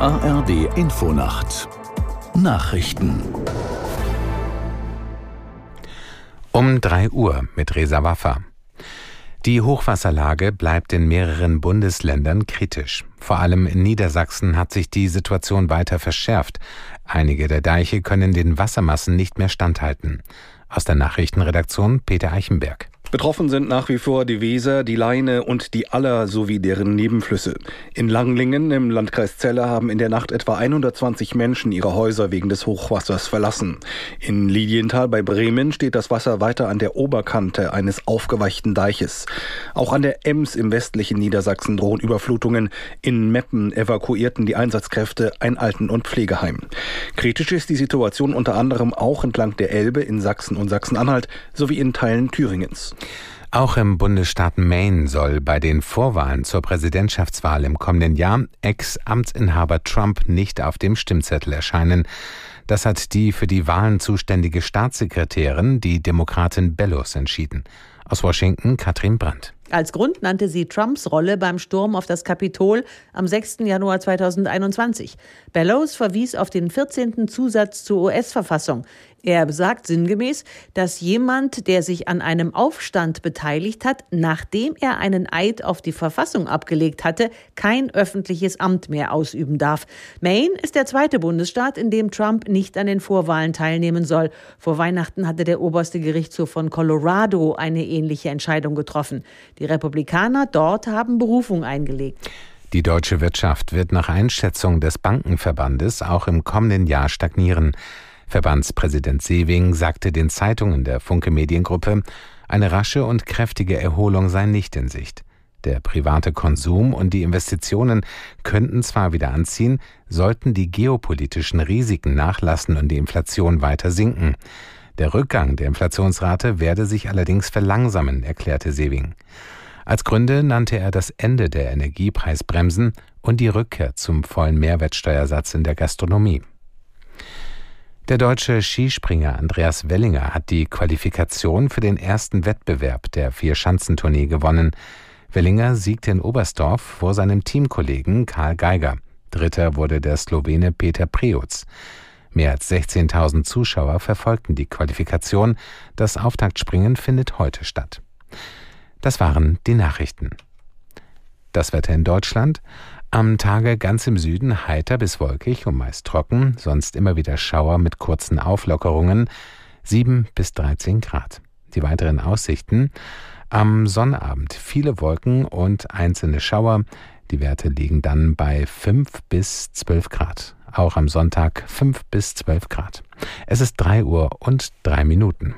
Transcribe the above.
ARD Infonacht Nachrichten Um 3 Uhr mit Resa Waffa. Die Hochwasserlage bleibt in mehreren Bundesländern kritisch. Vor allem in Niedersachsen hat sich die Situation weiter verschärft. Einige der Deiche können den Wassermassen nicht mehr standhalten. Aus der Nachrichtenredaktion Peter Eichenberg. Betroffen sind nach wie vor die Weser, die Leine und die Aller sowie deren Nebenflüsse. In Langlingen im Landkreis Celle haben in der Nacht etwa 120 Menschen ihre Häuser wegen des Hochwassers verlassen. In Lilienthal bei Bremen steht das Wasser weiter an der Oberkante eines aufgeweichten Deiches. Auch an der Ems im westlichen Niedersachsen drohen Überflutungen. In Meppen evakuierten die Einsatzkräfte ein Alten- und Pflegeheim. Kritisch ist die Situation unter anderem auch entlang der Elbe in Sachsen und Sachsen-Anhalt sowie in Teilen Thüringens. Auch im Bundesstaat Maine soll bei den Vorwahlen zur Präsidentschaftswahl im kommenden Jahr Ex-Amtsinhaber Trump nicht auf dem Stimmzettel erscheinen. Das hat die für die Wahlen zuständige Staatssekretärin, die Demokratin Bellows, entschieden. Aus Washington Katrin Brandt. Als Grund nannte sie Trumps Rolle beim Sturm auf das Kapitol am 6. Januar 2021. Bellows verwies auf den 14. Zusatz zur US-Verfassung. Er besagt sinngemäß, dass jemand, der sich an einem Aufstand beteiligt hat, nachdem er einen Eid auf die Verfassung abgelegt hatte, kein öffentliches Amt mehr ausüben darf. Maine ist der zweite Bundesstaat, in dem Trump nicht an den Vorwahlen teilnehmen soll. Vor Weihnachten hatte der oberste Gerichtshof von Colorado eine ähnliche Entscheidung getroffen. Die Republikaner dort haben Berufung eingelegt. Die deutsche Wirtschaft wird nach Einschätzung des Bankenverbandes auch im kommenden Jahr stagnieren. Verbandspräsident Sewing sagte den Zeitungen der Funke Mediengruppe, eine rasche und kräftige Erholung sei nicht in Sicht. Der private Konsum und die Investitionen könnten zwar wieder anziehen, sollten die geopolitischen Risiken nachlassen und die Inflation weiter sinken. Der Rückgang der Inflationsrate werde sich allerdings verlangsamen, erklärte Sewing. Als Gründe nannte er das Ende der Energiepreisbremsen und die Rückkehr zum vollen Mehrwertsteuersatz in der Gastronomie. Der deutsche Skispringer Andreas Wellinger hat die Qualifikation für den ersten Wettbewerb der Vier-Schanzentournee gewonnen. Wellinger siegte in Oberstdorf vor seinem Teamkollegen Karl Geiger. Dritter wurde der Slowene Peter Preutz. Mehr als 16.000 Zuschauer verfolgten die Qualifikation. Das Auftaktspringen findet heute statt. Das waren die Nachrichten. Das Wetter in Deutschland. Am Tage ganz im Süden heiter bis wolkig und meist trocken, sonst immer wieder Schauer mit kurzen Auflockerungen, 7 bis 13 Grad. Die weiteren Aussichten. Am Sonnabend viele Wolken und einzelne Schauer. Die Werte liegen dann bei 5 bis 12 Grad. Auch am Sonntag 5 bis 12 Grad. Es ist 3 Uhr und 3 Minuten.